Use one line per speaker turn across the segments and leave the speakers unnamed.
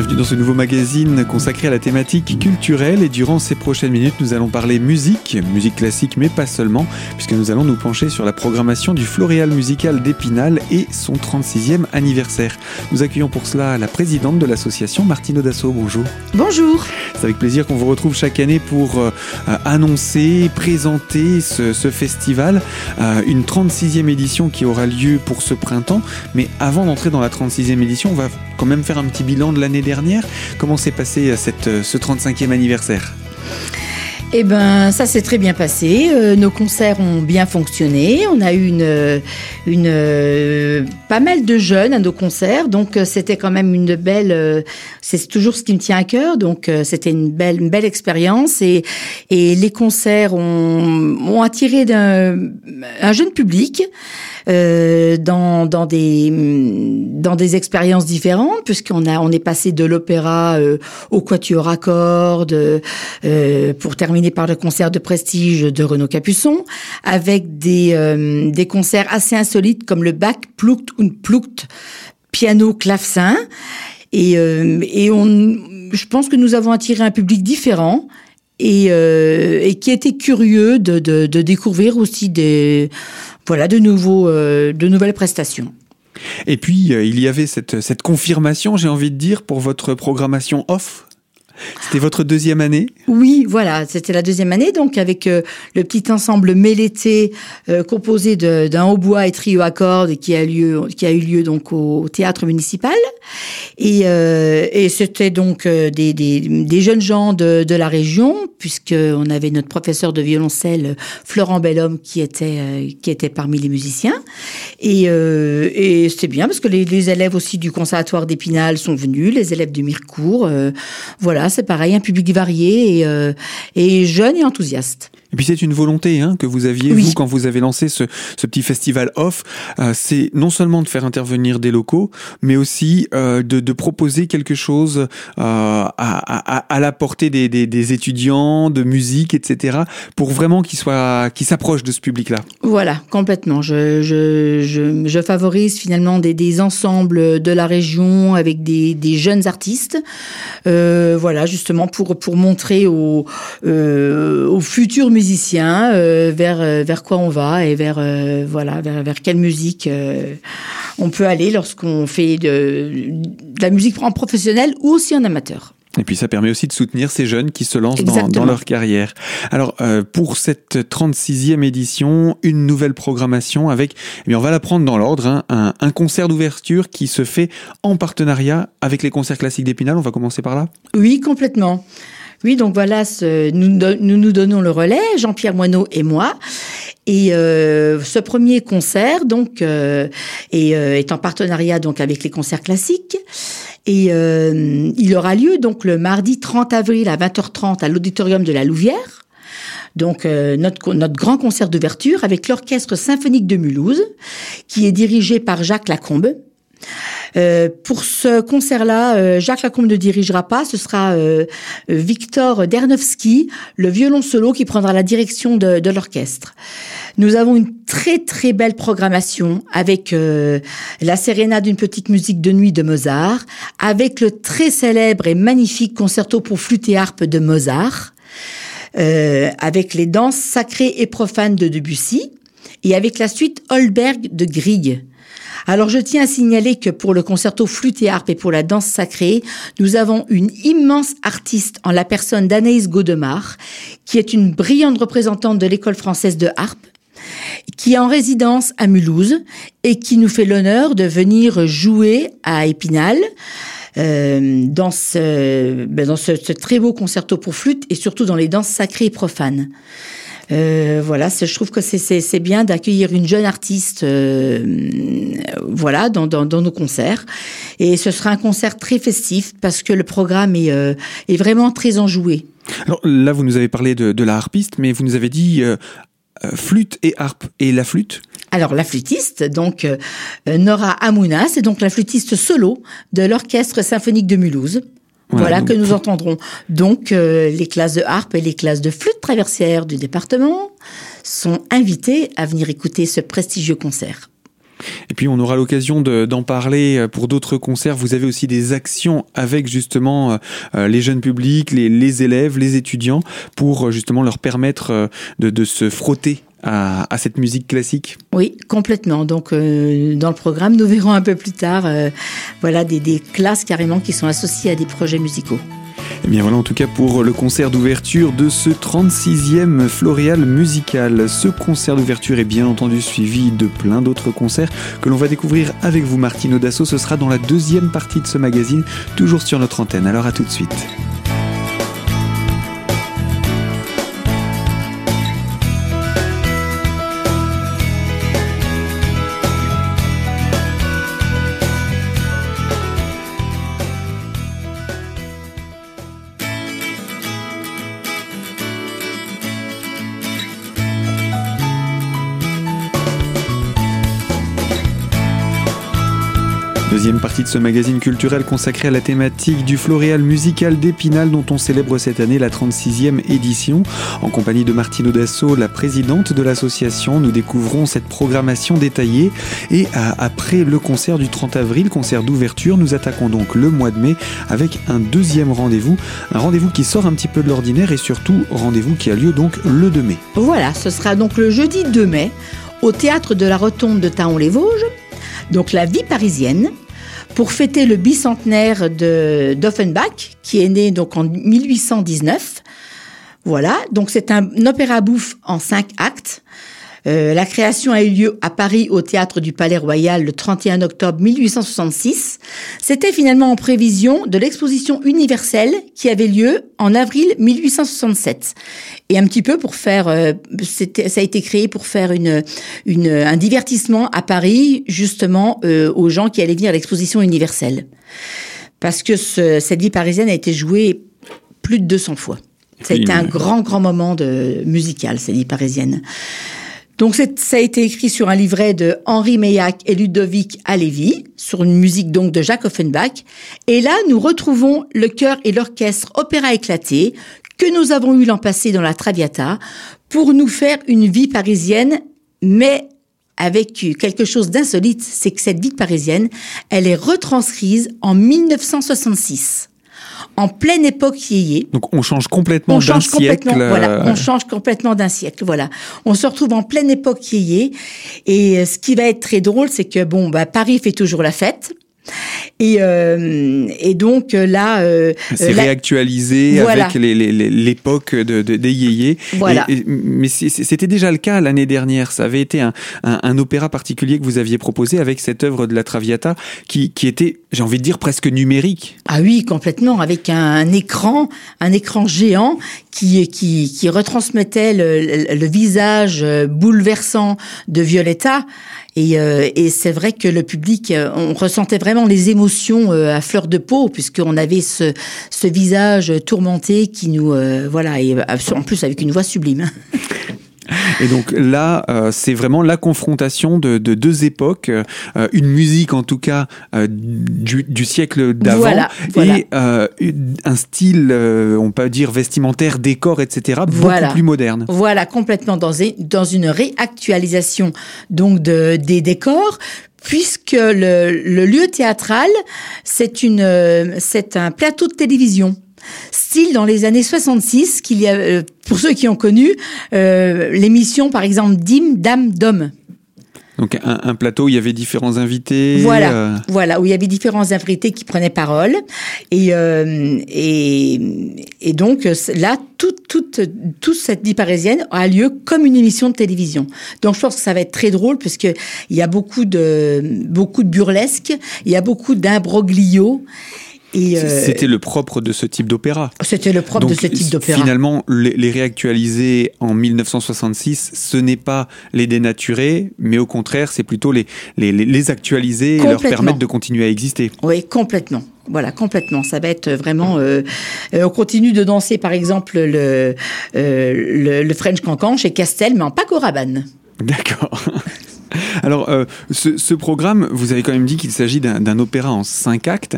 bienvenue dans ce nouveau magazine consacré à la thématique culturelle et durant ces prochaines minutes nous allons parler musique, musique classique mais pas seulement puisque nous allons nous pencher sur la programmation du Floréal musical d'Épinal et son 36e anniversaire. Nous accueillons pour cela la présidente de l'association Martine Audasso, bonjour.
Bonjour.
C'est avec plaisir qu'on vous retrouve chaque année pour euh, annoncer, présenter ce, festival, euh, une 36e édition qui aura lieu pour ce printemps mais avant d'entrer dans la 36e édition on va quand même faire un petit bilan de l'année dernière. Comment s'est passé euh, euh, ce 35e anniversaire?
Eh ben, ça s'est très bien passé. Euh, nos concerts ont bien fonctionné. On a eu une, une, pas mal de jeunes à nos concerts, donc c'était quand même une belle. c'est toujours ce qui me tient à cœur, donc c'était une belle, une belle expérience et, et les concerts ont, ont attiré un jeune public. Euh, dans, dans, des, dans des expériences différentes, puisqu'on a, on est passé de l'opéra euh, au quatuor à cordes, euh, pour terminer par le concert de prestige de Renaud Capuçon, avec des, euh, des concerts assez insolites comme le Bach Plucht und Plucht piano clavecin. Et, et on, je pense que nous avons attiré un public différent et, et qui était curieux de, de, découvrir aussi des voilà, de, nouveaux, euh, de nouvelles prestations.
Et puis, euh, il y avait cette, cette confirmation, j'ai envie de dire, pour votre programmation off c'était votre deuxième année?
Oui, voilà, c'était la deuxième année, donc avec euh, le petit ensemble Mélété, euh, composé d'un hautbois et trio à cordes, qui a, lieu, qui a eu lieu donc au, théâtre municipal. Et, euh, c'était donc des, jeunes gens de, de la région, puisqu'on avait notre professeur de violoncelle, Florent Bellhomme, qui était, qui était parmi les musiciens. Et, et c'était bien, parce que les, les, élèves aussi du conservatoire d'Épinal sont venus, les élèves du Mirecourt. voilà, c'est pareil, un public varié et, euh, et jeune et enthousiaste.
Et puis c'est une volonté hein, que vous aviez, vous, quand vous avez lancé ce, ce petit festival off, euh, c'est non seulement de faire intervenir des locaux, mais aussi euh, de, de, proposer quelque chose euh, à, à, à, la portée des, des, des, étudiants, de musique, etc., pour vraiment qu'ils qu'ils s'approchent de ce public-là.
Voilà, complètement. Je, je, je, je favorise finalement des, des, ensembles de la région avec des, des jeunes artistes, euh, voilà, justement pour, pour montrer aux, euh, aux futurs musiciens musicien, euh, vers euh, vers quoi on va et vers euh, voilà vers, vers quelle musique on peut aller lorsqu'on fait de, de, la musique en professionnel ou aussi en amateur.
Et puis ça permet aussi de soutenir ces jeunes qui se lancent dans, dans, leur carrière. Alors euh, pour cette 36e édition, une nouvelle programmation avec, eh bien on va la prendre dans l'ordre, hein, un, un, concert d'ouverture qui se fait en partenariat avec les concerts classiques d'Épinal. On va commencer par là?
Oui, complètement. Oui, donc voilà, ce, nous, nous, donnons le relais, Jean-Pierre Moineau et moi. Et euh, ce premier concert donc euh, est, euh, est, en partenariat donc avec les concerts classiques. Et euh, il aura lieu donc le mardi 30 avril à 20h30 à l'auditorium de la Louvière. Donc euh, notre, notre grand concert d'ouverture avec l'orchestre symphonique de Mulhouse, qui est dirigé par Jacques Lacombe. Euh, pour ce concert-là, euh, Jacques Lacombe ne dirigera pas, ce sera euh, Victor Dernovski, le violon solo, qui prendra la direction de, de l'orchestre. Nous avons une très très belle programmation avec la sérénade d'une petite musique de nuit de Mozart, avec le très célèbre et magnifique concerto pour flûte et harpe de Mozart, avec les danses sacrées et profanes de Debussy, et avec la suite Holberg de Grieg. Alors je tiens à signaler que pour le concerto flûte et harpe et pour la danse sacrée, nous avons une immense artiste en la personne d'Anaïs Godemar, qui est une brillante représentante de l'école française de harpe qui est en résidence à Mulhouse et qui nous fait l'honneur de venir jouer à Épinal. Euh, dans, ce, ben dans ce, ce, très beau concerto pour flûte et surtout dans les danses sacrées et profanes. Euh, voilà, je trouve que c'est bien d'accueillir une jeune artiste, euh, voilà, dans, dans, dans, nos concerts. Et ce sera un concert très festif parce que le programme est, euh, est vraiment très enjoué.
Alors là, vous nous avez parlé de, de la harpiste, mais vous nous avez dit euh, euh, flûte et harpe. Et la flûte
alors la flûtiste, donc Nora Amouna, c'est donc la flûtiste solo de l'orchestre symphonique de Mulhouse. Voilà, que nous entendrons. Donc, euh, les classes de harpe et les classes de flûte traversière du département sont invitées à venir écouter ce prestigieux concert.
Et puis on aura l'occasion d'en parler euh, pour d'autres concerts. Vous avez aussi des actions avec justement euh, euh, les jeunes publics, les, les, élèves, les étudiants, pour justement leur permettre de, de se frotter à, à, cette musique classique
Oui, complètement. Donc, euh, dans le programme, nous verrons un peu plus tard, euh, voilà, des, des, classes carrément qui sont associées à des projets musicaux.
Et eh bien voilà en tout cas pour le concert d'ouverture de ce 36e Floréal musical. Ce concert d'ouverture est bien entendu suivi de plein d'autres concerts que l'on va découvrir avec vous Martine Audasso. Ce sera dans la deuxième partie de ce magazine, toujours sur notre antenne. Alors à tout de suite. De ce magazine culturel consacré à la thématique du floréal musical d'Épinal dont on célèbre cette année la 36e édition. En compagnie de Martine Audasso, la présidente de l'association, nous découvrons cette programmation détaillée et après le concert du 30 avril, concert d'ouverture, nous attaquons donc le mois de mai avec un deuxième rendez-vous, un rendez-vous qui sort un petit peu de l'ordinaire et surtout rendez-vous qui a lieu donc le 2 mai.
Voilà, ce sera donc le jeudi 2 mai au théâtre de la Rotonde de Taon-les-Vosges donc la vie parisienne, pour fêter le bicentenaire de d'Offenbach, qui est né donc en 1819. Voilà, donc c'est un opéra bouffe en cinq actes euh, la création a eu lieu à Paris au théâtre du Palais Royal le 31 octobre 1866. C'était finalement en prévision de l'exposition universelle qui avait lieu en avril 1867. Et un petit peu pour faire, euh, ça a été créé pour faire une, une, un divertissement à Paris justement euh, aux gens qui allaient venir à l'exposition universelle. Parce que ce, cette vie parisienne a été jouée plus de 200 fois. Ça a été un grand, grand moment de musical, cette vie parisienne. Donc ça a été écrit sur un livret de Henri Meillac et Ludovic Alevi, sur une musique donc de Jacques Offenbach. Et là, nous retrouvons le chœur et l'orchestre Opéra éclaté que nous avons eu l'an passé dans la Traviata pour nous faire une vie parisienne, mais avec quelque chose d'insolite, c'est que cette vie parisienne, elle est retranscrise en 1966 en pleine époque yéyé.
Donc on change complètement d'un siècle.
Voilà, on change complètement d'un siècle. Voilà, on se retrouve en pleine époque yéyé. Et euh, ce qui va être très drôle, c'est que bon, bah Paris fait toujours la fête. Et, euh, et donc euh, là, euh,
c'est réactualisé avec l'époque de, de, des yéyés.
Voilà.
mais c'était déjà le cas l'année dernière. Ça avait été un, un, opéra particulier que vous aviez proposé avec cette œuvre de la Traviata qui, qui était, j'ai envie de dire, presque numérique.
Ah oui, complètement, avec un, écran, un écran géant qui, qui, qui retransmettait le, le visage bouleversant de Violetta. Et, euh, et c'est vrai que le public, euh, on ressentait vraiment les émotions euh, à fleur de peau, puisqu'on avait ce, ce visage tourmenté qui nous, voilà, et en plus avec une voix sublime.
Et donc là, euh, c'est vraiment la confrontation de, de deux époques, euh, une musique en tout cas euh, du, du, siècle d'avant et un style, on peut dire vestimentaire, décor, etc. beaucoup plus moderne.
Voilà, complètement dans, dans une réactualisation donc de, des décors, puisque le, le lieu théâtral, c'est une, c'est un plateau de télévision style dans les années 66 qu'il y a, euh, pour ceux qui ont connu, euh, l'émission par exemple Dim, Dame, Dom.
Donc un, plateau où il y avait différents invités.
Voilà, euh, voilà, où il y avait différents invités qui prenaient parole. Et, et, et, donc là, toute, toute, toute cette vie parisienne a lieu comme une émission de télévision. Donc je pense que ça va être très drôle parce que il y a beaucoup de, beaucoup de burlesque, il y a beaucoup d'imbroglio.
Euh, c'était le propre de ce type d'opéra.
C'était le propre de ce type d'opéra.
Finalement, les, réactualiser en 1966, ce n'est pas les dénaturer, mais au contraire, c'est plutôt les, les, les actualiser et leur permettre de continuer à exister.
Oui, complètement. Voilà, complètement. Ça va être vraiment. Euh, euh, on continue de danser, par exemple, le, le, le, French Cancan chez Castel, mais en Paco Rabanne.
D'accord. Alors, ce, ce, programme, vous avez quand même dit qu'il s'agit d'un opéra en cinq actes.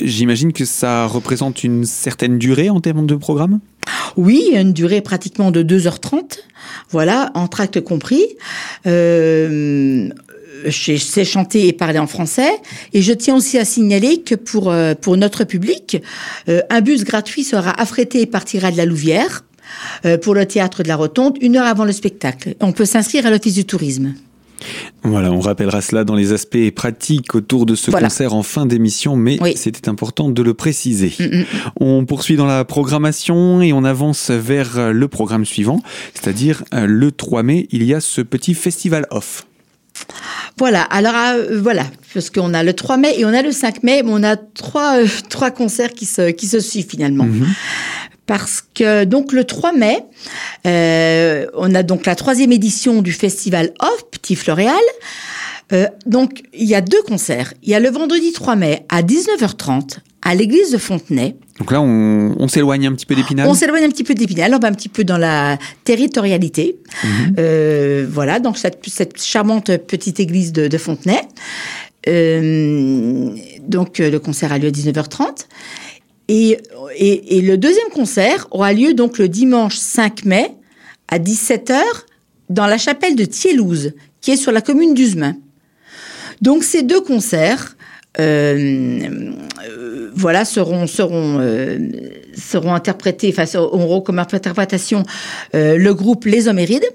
J'imagine que ça représente une certaine durée en termes de programme?
Oui, une durée pratiquement de 2h30, voilà, en tract compris. Euh, je sais chanter et parler en français. Et je tiens aussi à signaler que pour, euh, pour notre public, euh, un bus gratuit sera affrété et partira de la Louvière euh, pour le théâtre de la Rotonde une heure avant le spectacle. On peut s'inscrire à l'Office du tourisme.
Voilà, on rappellera cela dans les aspects pratiques autour de ce concert en fin d'émission, mais c'était important de le préciser. Mm, mm, mm. On poursuit dans la programmation et on avance vers le programme suivant, c'est-à-dire le 3 mai, il y a ce petit festival off.
Voilà, alors euh, voilà, parce qu'on a le 3 mai et on a le 5 mai, mais on a trois, euh, trois concerts qui se, qui se suivent finalement. Mhm. Parce que donc le 3 mai, euh, on a donc la troisième édition du festival Off Petit Floréal. donc il y a deux concerts. Il y a le vendredi 3 mai à 19h30 à l'église de Fontenay.
Donc là, on, s'éloigne un petit peu d'Épinal
On s'éloigne un petit peu d'Épinal, on va un petit peu dans la territorialité. Mhm. Euh, voilà, donc cette, cette, charmante petite église de, Fontenay. Euh, donc euh, le concert a lieu à 19h30. Et, et, et, le deuxième concert aura lieu donc le dimanche 5 mai à 17h dans la chapelle de Thielouze, qui est sur la commune d'Uzemain. Donc ces deux concerts euh, euh, voilà, seront seront euh, seront interprétés, enfin auront comme interprétation le groupe Les Homérides.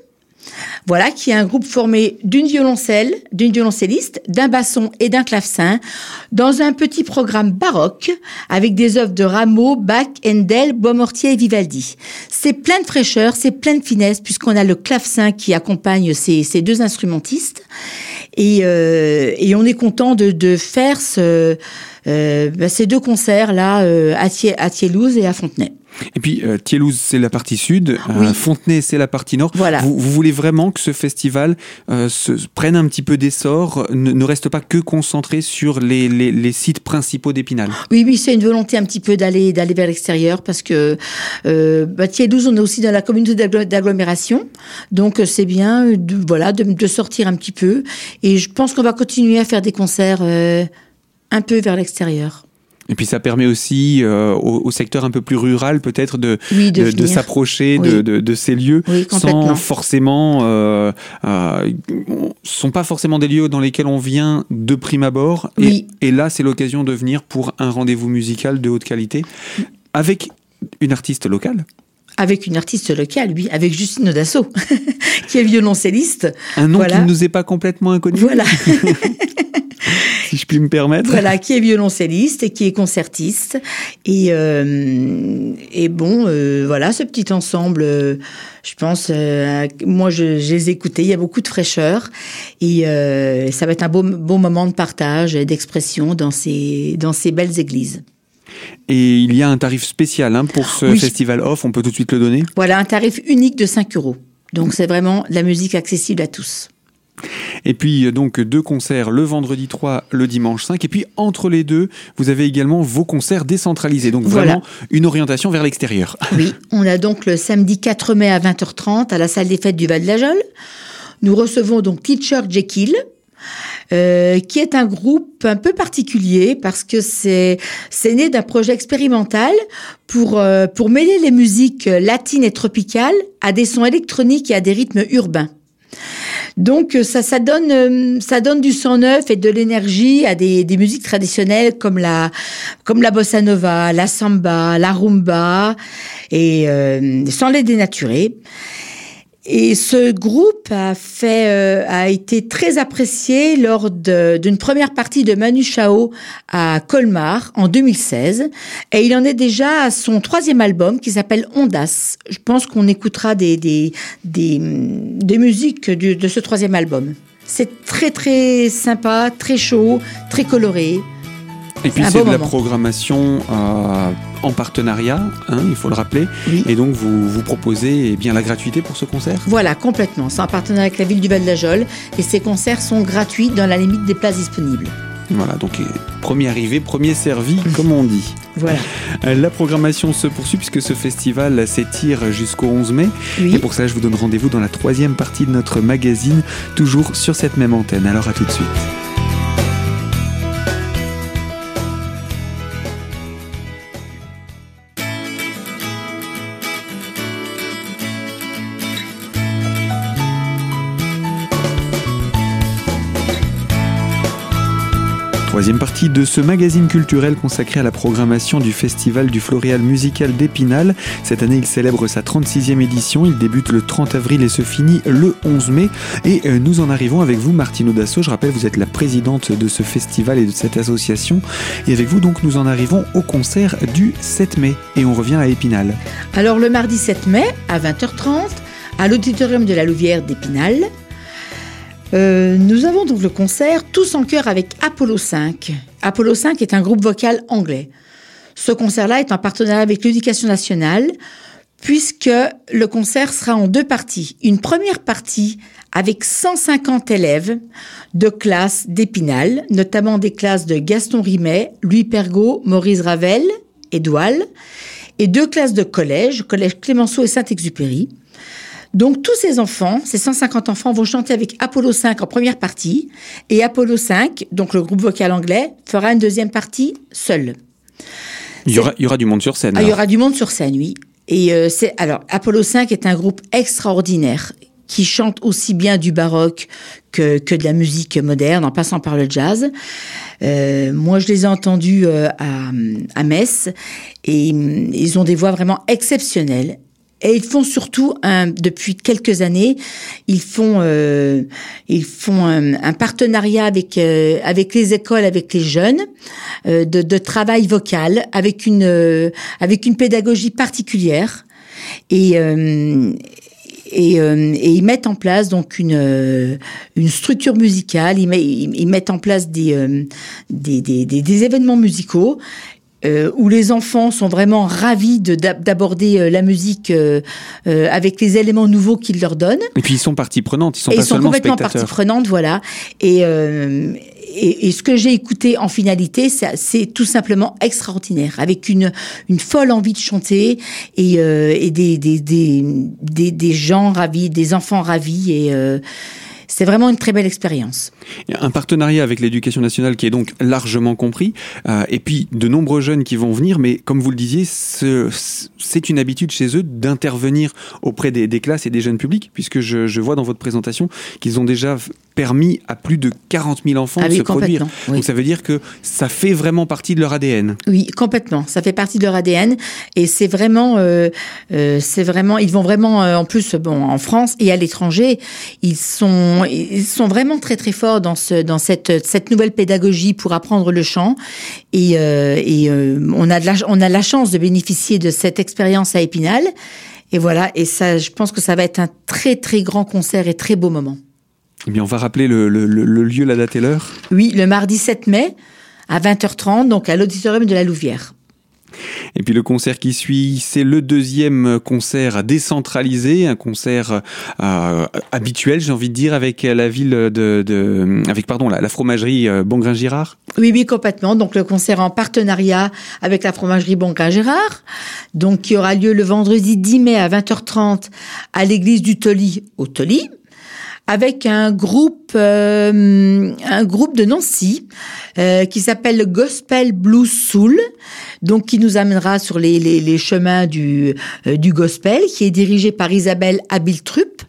Voilà, qui est un groupe formé d'une violoncelle, d'une violoncelliste, d'un basson et d'un clavecin, dans un petit programme baroque, avec des œuvres de Rameau, Bach, Handel, Beaumortier et Vivaldi. C'est plein de fraîcheur, c'est plein de finesse, puisqu'on a le clavecin qui accompagne ces, deux instrumentistes. Et, euh, et on est content de, de faire ce, euh, bah, ces deux concerts là euh, à, Thiel, à et à Fontenay.
Et puis euh, c'est la partie sud, euh, Fontenay c'est la partie nord.
Voilà.
Vous, vous, voulez vraiment que ce festival euh, se, prenne un petit peu d'essor, ne, ne, reste pas que concentré sur les, les, les sites principaux d'Épinal?
Oui, oui, c'est une volonté un petit peu d'aller d'aller vers l'extérieur parce que euh, bah, on est aussi dans la communauté d'agglomération, donc c'est bien de, voilà de, de, sortir un petit peu. Et je pense qu'on va continuer à faire des concerts un peu vers l'extérieur.
Et puis ça permet aussi euh, au, secteur un peu plus rural peut-être de, de, s'approcher de, de, ces lieux sans forcément... Euh, euh, sont pas forcément des lieux dans lesquels on vient de prime abord. Et, et là, c'est l'occasion de venir pour un rendez-vous musical de haute qualité avec une artiste locale
avec une artiste locale, oui, avec Justine Odasso, qui est violoncelliste.
Un nom qui ne nous est pas complètement inconnu.
Voilà.
si je puis me permettre.
Voilà, qui est violoncelliste et qui est concertiste. Et, euh, et bon, euh, voilà, ce petit ensemble, euh, je pense, moi, je, les ai écoutés, il y a beaucoup de fraîcheur. Et ça va être un beau, beau moment de partage et d'expression dans ces, dans ces belles églises.
Et il y a un tarif spécial hein, pour ce festival off, on peut tout de suite le donner?
Voilà, un tarif unique de 5 euros. Donc c'est vraiment la musique accessible à tous.
Et puis euh, donc deux concerts le vendredi 3, le dimanche 5. Et puis entre les deux, vous avez également vos concerts décentralisés. Donc vraiment une orientation vers l'extérieur.
Oui, on a donc le samedi 4 mai à 20h30 à la salle des fêtes du Val de la Jolle. Nous recevons donc Teacher Jekyll. Euh, qui est un groupe un peu particulier parce que c'est c'est né d'un projet expérimental pour euh, pour mêler les musiques latines et tropicales à des sons électroniques et à des rythmes urbains. Donc euh, ça, ça donne, ça donne du sang neuf et de l'énergie à des, des, musiques traditionnelles comme la, comme la bossa nova, la samba, la rumba, et euh, sans les dénaturer. Et ce groupe a fait, euh, a été très apprécié lors d'une première partie de Manu Chao à Colmar en 2016. Et il en est déjà à son troisième album qui s'appelle Ondas. Je pense qu'on écoutera des, des, des, des musiques de ce troisième album. C'est très très sympa, très chaud, très coloré.
Et puis c'est de la programmation euh, en partenariat, hein, il faut le rappeler. Et donc vous, vous proposez eh bien la gratuité pour ce concert?
Voilà, complètement. C'est en partenariat avec la ville du Val d'Ajol et ces concerts sont gratuits dans la limite des places disponibles.
Voilà, donc premier arrivé, premier servi, comme on dit.
Voilà.
Euh, la programmation se poursuit puisque ce festival s'étire jusqu'au 11 mai. Et pour ça, je vous donne rendez-vous dans la troisième partie de notre magazine, toujours sur cette même antenne. Alors à tout de suite. Troisième partie de ce magazine culturel consacré à la programmation du Festival du Floréal musical d'Épinal. Cette année, il célèbre sa 36e édition. Il débute le 30 avril et se finit le 11 mai. Et euh, nous en arrivons avec vous, Martine Audasso. Je rappelle, vous êtes la présidente de ce festival et de cette association. Et avec vous, donc, nous en arrivons au concert du 7 mai. Et on revient à Épinal.
Alors, le mardi 7 mai, à 20h30, à l'auditorium de la Louvière d'Épinal, euh, nous avons donc le concert Tous en chœur avec Apollo 5. Apollo 5 est un groupe vocal anglais. Ce concert-là est en partenariat avec l'éducation nationale, puisque le concert sera en deux parties. Une première partie avec 150 élèves de classes d'Épinal, notamment des classes de Gaston Rimet, Louis Pergaud, Maurice Ravel et et deux classes de collège, collège Clémenceau et Saint-Exupéry. Donc tous ces enfants, ces 150 enfants, vont chanter avec Apollo 5 en première partie, et Apollo 5, donc le groupe vocal anglais, fera une deuxième partie seul.
Il y, aura, il y aura du monde sur scène.
Ah, il y aura du monde sur scène, oui. Et euh, c'est alors Apollo 5 est un groupe extraordinaire qui chante aussi bien du baroque que, que de la musique moderne, en passant par le jazz. Euh, moi, je les ai entendus euh, à, à Metz et mm, ils ont des voix vraiment exceptionnelles. Et ils font surtout, depuis quelques années, ils font, euh, ils font un, un partenariat avec euh, avec les écoles, avec les jeunes, euh, de, de, travail vocal, avec une euh, avec une pédagogie particulière. Et euh, et, euh, et, ils mettent en place donc une, une structure musicale, ils, met, ils, mettent en place des, des, des, des, événements musicaux euh, où les enfants sont vraiment ravis d'aborder euh, la musique euh, euh, avec les éléments nouveaux qu'ils leur donnent.
Et puis ils sont partie prenante, ils sont
et
pas
ils sont complètement partie prenante, voilà. Et, euh, et, et, ce que j'ai écouté en finalité, c'est tout simplement extraordinaire, avec une, une folle envie de chanter et, et des, des, des, des, des gens ravis, des enfants ravis et c'est vraiment une très belle expérience.
Un partenariat avec l'éducation nationale qui est donc largement compris, euh, et puis de nombreux jeunes qui vont venir, mais comme vous le disiez, c'est une habitude chez eux d'intervenir auprès des, classes et des jeunes publics, puisque je vois dans votre présentation qu'ils ont déjà permis à plus de 40 000 enfants
ah
de se produire.
Oui.
Donc ça veut dire que ça fait vraiment partie de leur ADN.
Oui, complètement. Ça fait partie de leur ADN et c'est vraiment, euh, euh, c'est vraiment, ils vont vraiment, euh, en plus, bon, en France et à l'étranger, ils sont, ils sont vraiment très très forts dans ce, dans cette, cette nouvelle pédagogie pour apprendre le chant et, et on a de la, on a la chance de bénéficier de cette expérience à Épinal. Et voilà, et ça, je pense que ça va être un très très grand concert et très beau moment.
Eh bien, on va rappeler le, le, le, lieu, la date et l'heure.
Oui, le mardi 7 mai à 20h30, donc à l'auditorium de la Louvière.
Et puis le concert qui suit, c'est le deuxième concert décentralisé, un concert euh, habituel, j'ai envie de dire, avec la ville de, de avec pardon la, la fromagerie euh, Bongrain Girard.
Oui, oui, complètement. Donc le concert en partenariat avec la fromagerie Bongrain Girard, donc qui aura lieu le vendredi 10 mai à 20h30 à l'église du Toli au Toli avec un groupe, euh, un groupe de Nancy euh, qui s'appelle le Gospel Blues Soul, donc qui nous amènera sur les, les, les chemins du, euh, du gospel, qui est dirigé par Isabelle Abiltrup.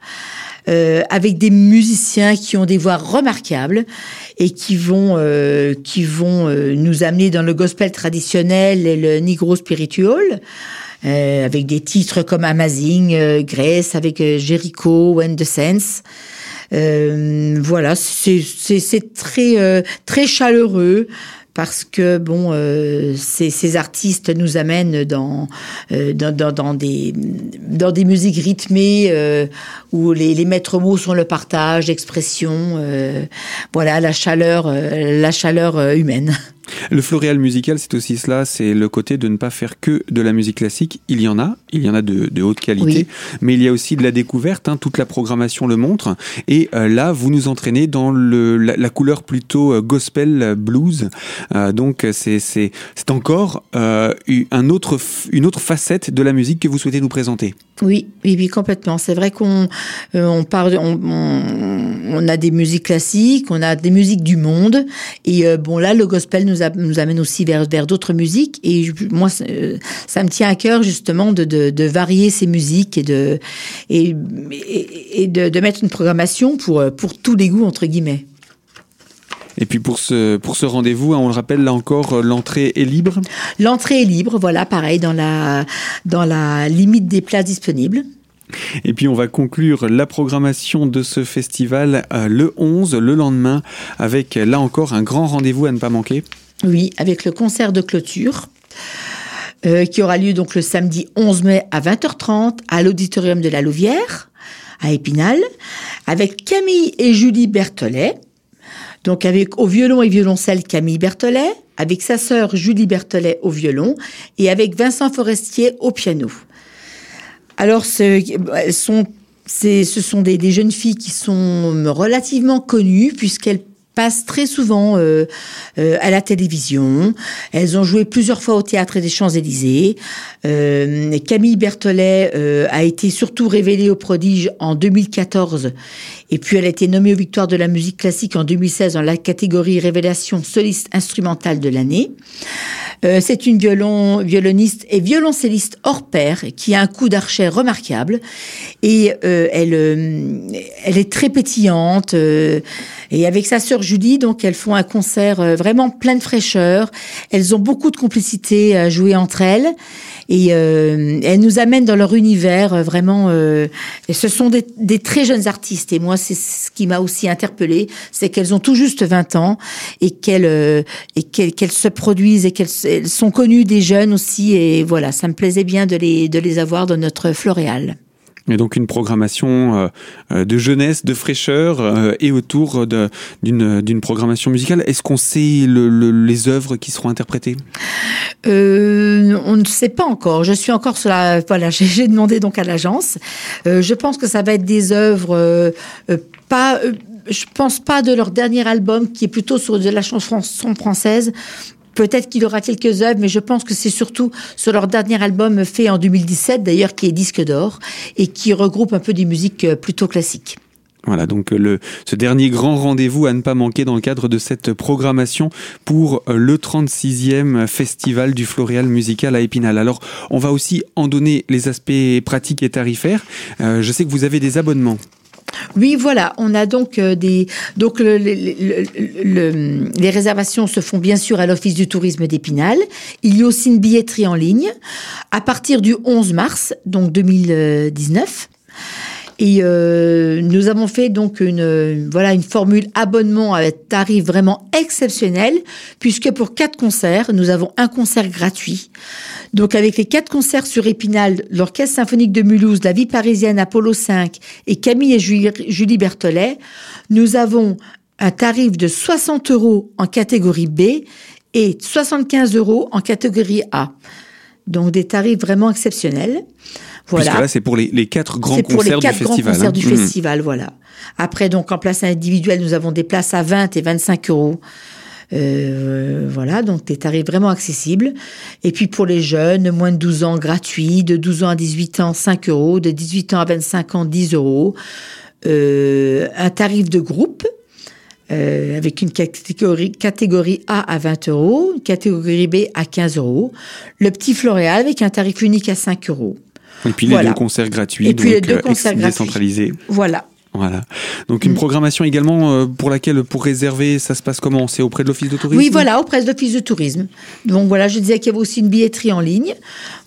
Euh, avec des musiciens qui ont des voix remarquables et qui vont euh, qui vont euh, nous amener dans le gospel traditionnel et le negro spiritual. avec des titres comme Amazing, Grace, avec Jericho, When the Sense. Euh, voilà, c'est très euh, très chaleureux parce que bon, euh, ces, ces, artistes nous amènent dans, euh, dans, dans, dans, des, dans des musiques rythmées euh, où les, les maîtres mots sont le partage, l'expression, euh, voilà, la chaleur, la chaleur humaine.
Le floréal musical, c'est aussi cela, c'est le côté de ne pas faire que de la musique classique. Il y en a, il y en a de, de haute qualité, oui. mais il y a aussi de la découverte, hein, toute la programmation le montre. Et euh, là, vous nous entraînez dans le, la, la couleur plutôt euh, gospel blues. Euh, donc c'est encore euh, un autre, une autre facette de la musique que vous souhaitez nous présenter.
Oui, oui, oui, complètement. C'est vrai qu'on on parle, on, on, on, a des musiques classiques, on a des musiques du monde, et euh, bon là, le gospel nous, a, nous amène aussi vers vers d'autres musiques. Et je, moi, euh, ça me tient à cœur justement de, de, de varier ces musiques et de et, et, et de, de, mettre une programmation pour pour tous les goûts entre guillemets.
Et puis pour ce, pour ce rendez-vous, hein, on le rappelle là encore, l'entrée est libre?
L'entrée est libre, voilà, pareil, dans la, dans la limite des places disponibles.
Et puis on va conclure la programmation de ce festival euh, le 11, le lendemain, avec là encore un grand rendez-vous à ne pas manquer.
Oui, avec le concert de clôture. Euh, qui aura lieu donc le samedi 11 mai à 20h30 à l'auditorium de la Louvière, à Épinal, avec Camille et Julie Berthollet. Donc avec au violon et violoncelle Camille Berthollet, avec sa sœur Julie Berthollet au violon et avec Vincent Forestier au piano. Alors, sont, ce sont des, des, jeunes filles qui sont relativement connues puisqu'elles passent très souvent euh, euh, à la télévision. Elles ont joué plusieurs fois au théâtre des Champs-Élysées. Euh, Camille Berthollet a été surtout révélée au prodige en 2014 et puis elle a été nommée aux Victoires de la musique classique en 2016 dans la catégorie Révélation soliste instrumentale de l'année. Euh, c'est une violon, violoniste et violoncelliste hors pair qui a un coup d'archet remarquable et euh, elle, euh, elle est très pétillante. et avec sa sœur Julie, donc elles font un concert vraiment plein de fraîcheur. Elles ont beaucoup de complicité à jouer entre elles et elles nous amènent dans leur univers vraiment. ce sont des, des très jeunes artistes et moi c'est ce qui m'a aussi interpellée, c'est qu'elles ont tout juste 20 ans et qu'elles et qu'elles se produisent et qu'elles elles sont connues des jeunes aussi, et voilà, ça me plaisait bien de les, de les avoir dans notre floréal.
Et donc une programmation euh, euh, de jeunesse, de fraîcheur euh, et autour d'une programmation musicale. Est-ce qu'on sait les œuvres qui seront interprétées?
On ne sait pas encore. Je suis encore sur la... Voilà, j'ai demandé donc à l'agence. je pense que ça va être des œuvres pas... je pense pas de leur dernier album qui est plutôt sur de la chanson française Peut-être qu'il aura quelques œuvres, mais je pense que c'est surtout sur leur dernier album fait en 2017, d'ailleurs, qui est disque d'or, et qui regroupe un peu des musiques euh, plutôt classiques.
Voilà, donc euh, ce dernier grand rendez-vous à ne pas manquer dans le cadre de cette programmation pour euh, le 36e festival du Floréal musical à Épinal. Alors, on va aussi en donner les aspects pratiques et tarifaires. je sais que vous avez des abonnements.
Oui, voilà, on a donc euh, des donc les réservations se font bien sûr à l'Office du tourisme d'Épinal. Il y a aussi une billetterie en ligne à partir du 11 mars, donc 2019. Et euh, nous avons fait donc une voilà une formule abonnement avec tarif vraiment exceptionnel puisque pour quatre concerts nous avons un concert gratuit. Donc avec les quatre concerts sur Épinal, l'Orchestre symphonique de Mulhouse, la Vie parisienne, Apollo 5 et Camille et Julie, Berthollet, nous avons un tarif de 60 euros en catégorie B et 75 euros en catégorie A. Donc des tarifs vraiment exceptionnels.
Voilà. Puisque là, c'est pour les, les, quatre grands concerts pour les quatre
grands concerts du hein. festival, voilà. Après, donc en place individuelle, nous avons des places à 20 et 25 euros. Euh, voilà, donc des tarifs vraiment accessibles. Et puis pour les jeunes, moins de 12 ans gratuit, de 12 ans à 18 ans 5 euros, de 18 ans à 25 ans 10 euros. Euh, un tarif de groupe euh, avec une catégorie, catégorie A à 20 euros, une catégorie B à 15 euros. Le petit Floréal avec un tarif unique à 5 euros.
Et puis les deux concerts gratuits, et puis les deux concerts décentralisés.
Voilà.
Voilà. Donc une mm. programmation également euh, pour laquelle, pour réserver, ça se passe comment? C'est auprès de l'Office de tourisme?
Oui, voilà, auprès de l'Office de tourisme. Donc voilà, je disais qu'il y avait aussi une billetterie en ligne.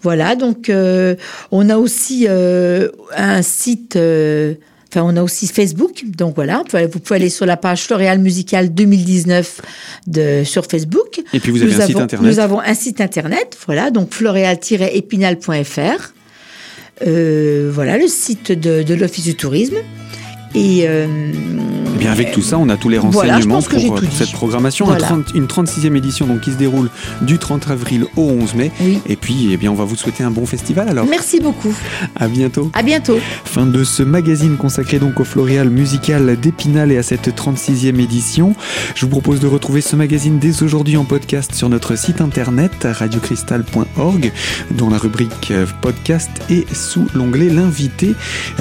Voilà, donc euh, on a aussi euh, un site... Enfin, on a aussi Facebook, donc voilà, vous pouvez aller sur la page Floréal Musical 2019 de, sur Facebook.
Et puis vous avez un site internet.
Nous avons un site internet, voilà, donc floréal-épinal.fr. voilà, le site de, l'Office du tourisme. Et,
euh, bien avec tout ça, on a tous les renseignements pour, euh, cette programmation. Une 36e édition donc, qui se déroule du 30 avril au 11 mai. Et puis, eh bien, on va vous souhaiter un bon festival alors.
Merci beaucoup.
À bientôt.
À bientôt.
Fin de ce magazine consacré donc au floréal musical d'Épinal et à cette 36e édition. Je vous propose de retrouver ce magazine dès aujourd'hui en podcast sur notre site internet radiocristal.org dont la rubrique euh, podcast est sous l'onglet l'invité.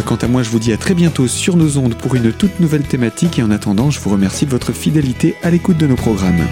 Quant à moi, je vous dis à très bientôt sur nos ondes pour une toute nouvelle thématique et en attendant, je vous remercie de votre fidélité à l'écoute de nos programmes.